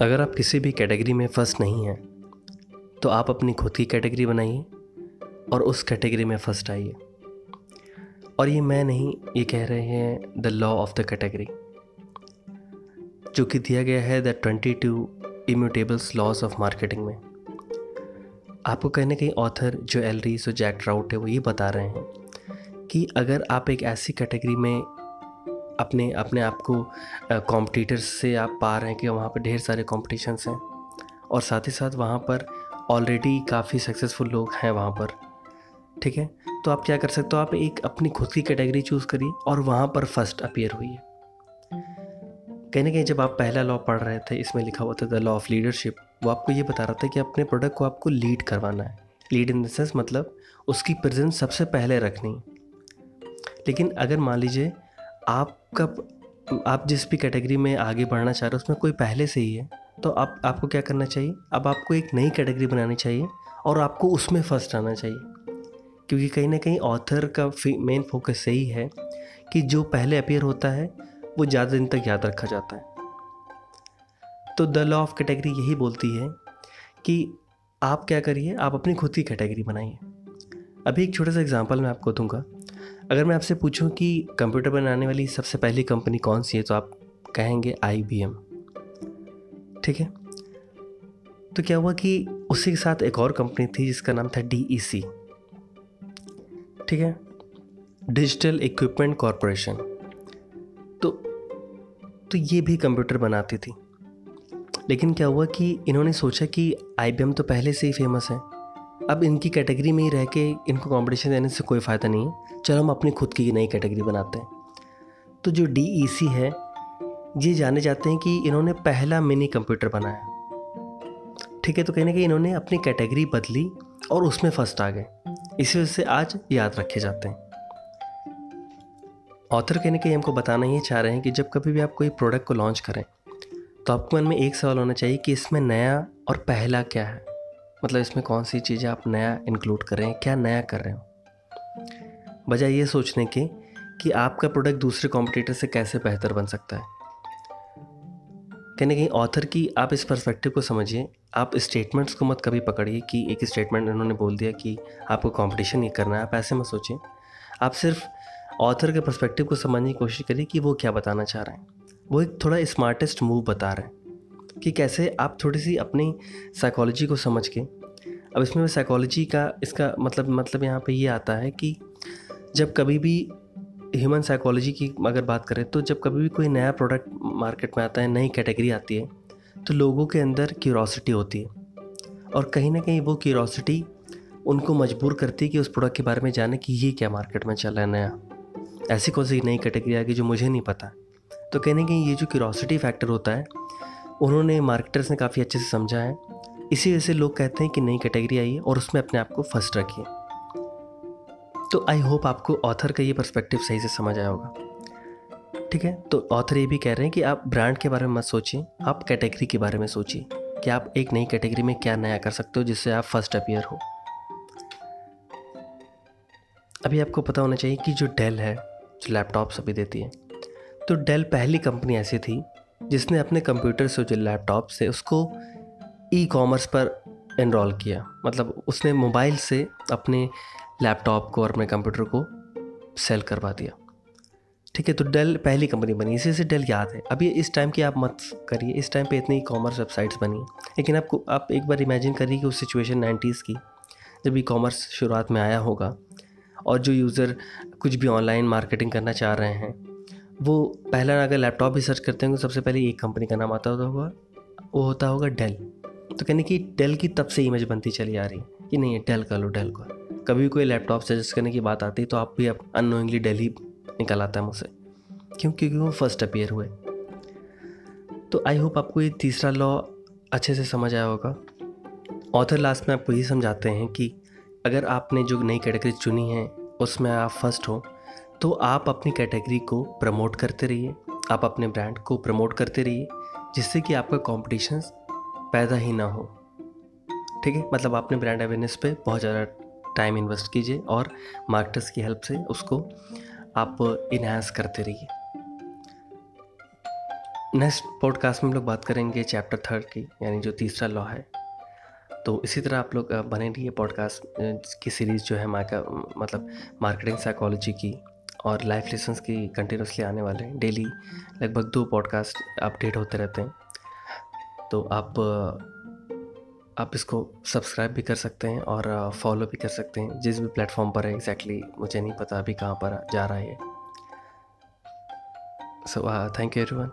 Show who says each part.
Speaker 1: अगर आप किसी भी कैटेगरी में फ़र्स्ट नहीं हैं तो आप अपनी खुद की कैटेगरी बनाइए और उस कैटेगरी में फ़र्स्ट आइए। और ये मैं नहीं, ये कह रहे हैं the law of the category जो कि दिया गया है the twenty two immutable laws of marketing में। आपको कहीं ना कहीं ऑथर जो एलरीस और जैक ट्राउट है, वो ये बता रहे हैं कि अगर आप एक ऐसी कैटेगरी में अपने अपने आप को कॉम्पिटिटर्स से आप पा रहे हैं कि वहाँ पर ढेर सारे कॉम्पिटिशन्स हैं। और साथ ही साथ वहाँ पर ऑलरेडी काफ़ी सक्सेसफुल लोग हैं वहाँ पर। ठीक है? तो आप क्या कर सकते हो? आप एक अपनी खुद की कैटेगरी चूज़ करिए और वहाँ पर फ़र्स्ट अपियर हुई कहीं ना कहीं जब आप पहला लॉ पढ़ रहे थे, इसमें लिखा हुआ था द लॉ ऑफ़ लीडरशिप वो आपको ये बता रहा था कि अपने प्रोडक्ट को आपको लीड करवाना है। लीड इन द सेंस मतलब उसकी प्रेजेंस सबसे पहले रखनी। लेकिन अगर मान लीजिए आपका आप जिस भी कैटेगरी में आगे बढ़ना चाह रहे हो, उसमें कोई पहले से ही है तो आप, आपको क्या करना चाहिए? अब आपको एक नई कैटेगरी बनानी चाहिए और आपको उसमें फ़र्स्ट आना चाहिए, क्योंकि कहीं ना कहीं ऑथर का मेन फोकस यही है कि जो पहले अपेयर होता है, वो ज़्यादा दिन तक याद रखा जाता है। तो द लॉ ऑफ़ कैटेगरी यही बोलती है कि आप क्या करिए, आप अपनी खुद की कैटेगरी बनाइए। अभी एक छोटा सा एग्जांपल मैं आपको दूँगा। अगर मैं आपसे पूछूँ कि कंप्यूटर बनाने वाली सबसे पहली कंपनी कौन सी है तो आप कहेंगे आईबीएम ठीक है? तो क्या हुआ कि उसी के साथ एक और कंपनी थी जिसका नाम था डी e ठीक है? डिजिटल इक्विपमेंट कॉरपोरेशन तो तो ये भी कंप्यूटर बनाती थी। लेकिन क्या हुआ कि इन्होंने सोचा कि आईबीएम तो पहले से ही फ़ेमस है। अब इनकी कैटेगरी में ही रह के इनको कंपटीशन देने से कोई फ़ायदा नहीं है। चलो हम अपनी खुद की नई कैटेगरी बनाते हैं। तो जो डी e है, ये जाने जाते हैं कि इन्होंने पहला मिनी कंप्यूटर बनाया। ठीक है तो कहीं ना कहीं इन्होंने अपनी कैटेगरी बदली और उसमें फ़र्स्ट आ गए। इसी वजह से आज याद रखे जाते हैं। ऑथर कहने के हमको बताना ये चाह रहे हैं कि जब कभी भी आप कोई प्रोडक्ट को लॉन्च करें तो आपको मन में एक सवाल होना चाहिए कि इसमें नया और पहला क्या है? मतलब इसमें कौन सी चीज़ें आप नया इंक्लूड कर रहे हैं, क्या नया कर रहे हो? बजाय ये सोचने के कि आपका प्रोडक्ट दूसरे कॉम्पिटिटर से कैसे बेहतर बन सकता है। कहीं ना कहीं ऑथर की आप इस पर्सपेक्टिव को समझिए, आप स्टेटमेंट्स को मत कभी पकड़िए कि एक स्टेटमेंट उन्होंने बोल दिया कि आपको कंपटीशन नहीं करना है, आप ऐसे मत सोचें आप सिर्फ़ ऑथर के पर्सपेक्टिव को समझने की कोशिश करिए कि वो क्या बताना चाह रहे हैं। वो एक थोड़ा स्मार्टेस्ट मूव बता रहे हैं। कि कैसे आप थोड़ी सी अपनी साइकोलॉजी को समझ के, अब इसमें साइकोलॉजी का, इसका मतलब मतलब यहाँ पे ये आता है कि जब कभी भी ह्यूमन साइकोलॉजी की अगर बात करें तो जब कभी भी कोई नया प्रोडक्ट मार्केट में आता है, नई कैटेगरी आती है तो लोगों के अंदर क्यूरोसिटी होती है। और कहीं ना कहीं वो क्यूरोसिटी उनको मजबूर करती है कि उस प्रोडक्ट के बारे में जाने कि ये क्या मार्केट में चल रहा है नया। ऐसी कौन सी नई कैटेगरी आ गई जो मुझे नहीं पता। तो कहीं ना कहीं ये जो क्यूरोसिटी फैक्टर होता है उन्होंने मार्केटर्स ने काफ़ी अच्छे से समझा है। इसी वजह से लोग कहते हैं कि नई कैटेगरी आई है और उसमें अपने आप को फ़र्स्ट रखिए। तो आई होप आपको ऑथर का ये पर्सपेक्टिव सही से समझ आया होगा। ठीक है? तो ऑथर ये भी कह रहे हैं कि आप ब्रांड के बारे में मत सोचिए, आप कैटेगरी के बारे में सोचिए कि आप एक नई कैटेगरी में क्या नया कर सकते हो जिससे आप फ़र्स्ट अपियर हो। अभी आपको पता होना चाहिए कि जो डेल है, जो लैपटॉप्स अभी देती है तो डेल पहली कंपनी ऐसी थी जिसने अपने कंप्यूटर से जो लैपटॉप से उसको ई कॉमर्स पर इनरोल किया। मतलब उसने मोबाइल से अपने लैपटॉप को और अपने कंप्यूटर को सेल करवा दिया। ठीक है तो डेल पहली कंपनी बनी। इसी से डेल याद है। अभी इस टाइम की आप मत करिए। इस टाइम पे इतनी ई कॉमर्स वेबसाइट्स बनी लेकिन आपको, आप एक बार इमेजिन करिए कि उस सिचुएशन नाइन्टीज़ की, जब ई कॉमर्स शुरुआत में आया होगा और जो यूज़र कुछ भी ऑनलाइन मार्केटिंग करना चाह रहे हैं वो पहला अगर लैपटॉप भी सर्च करते हैं तो सबसे पहले एक कंपनी का नाम आता होगा, वो होता होगा डेल तो कहने की डेल की तब से इमेज बनती चली आ रही है कि नहीं डेल का लो डेल का कभी कोई लैपटॉप सजेस्ट करने की बात आती तो आप भी अब अनोइंगली डेल ही निकल आता है मुझसे। क्यों? क्योंकि वो फ़र्स्ट अपियर हुए। तो आई होप आपको ये तीसरा लॉ अच्छे से समझ आया होगा। ऑथर लास्ट में आपको ये समझाते हैं कि अगर आपने जो नई कैटेगरी चुनी है, उसमें आप फ़र्स्ट हो। तो आप अपनी कैटेगरी को प्रमोट करते रहिए। आप अपने ब्रांड को प्रमोट करते रहिए, जिससे कि आपका कॉम्पिटिशन पैदा ही ना हो। ठीक है? मतलब अपने ब्रांड अवेयरनेस पे बहुत ज़्यादा टाइम इन्वेस्ट कीजिए और मार्केटर्स की हेल्प से उसको आप इन्हांस करते रहिए। नेक्स्ट पॉडकास्ट में हम लोग बात करेंगे चैप्टर थर्ड की, यानी जो तीसरा लॉ है। तो इसी तरह आप लोग बने रहिए पॉडकास्ट की सीरीज़ जो है मार्का मतलब मार्केटिंग साइकोलॉजी की। और लाइफ लेसन्स की कंटिन्यूसली आने वाले हैं। डेली लगभग दो पॉडकास्ट अपडेट होते रहते हैं। तो आप आप इसको सब्सक्राइब भी कर सकते हैं और फॉलो भी कर सकते हैं। जिस भी प्लेटफॉर्म पर है एग्जैक्टली exactly, मुझे नहीं पता अभी कहाँ पर जा रहा है सो थैंक यू एवरीवन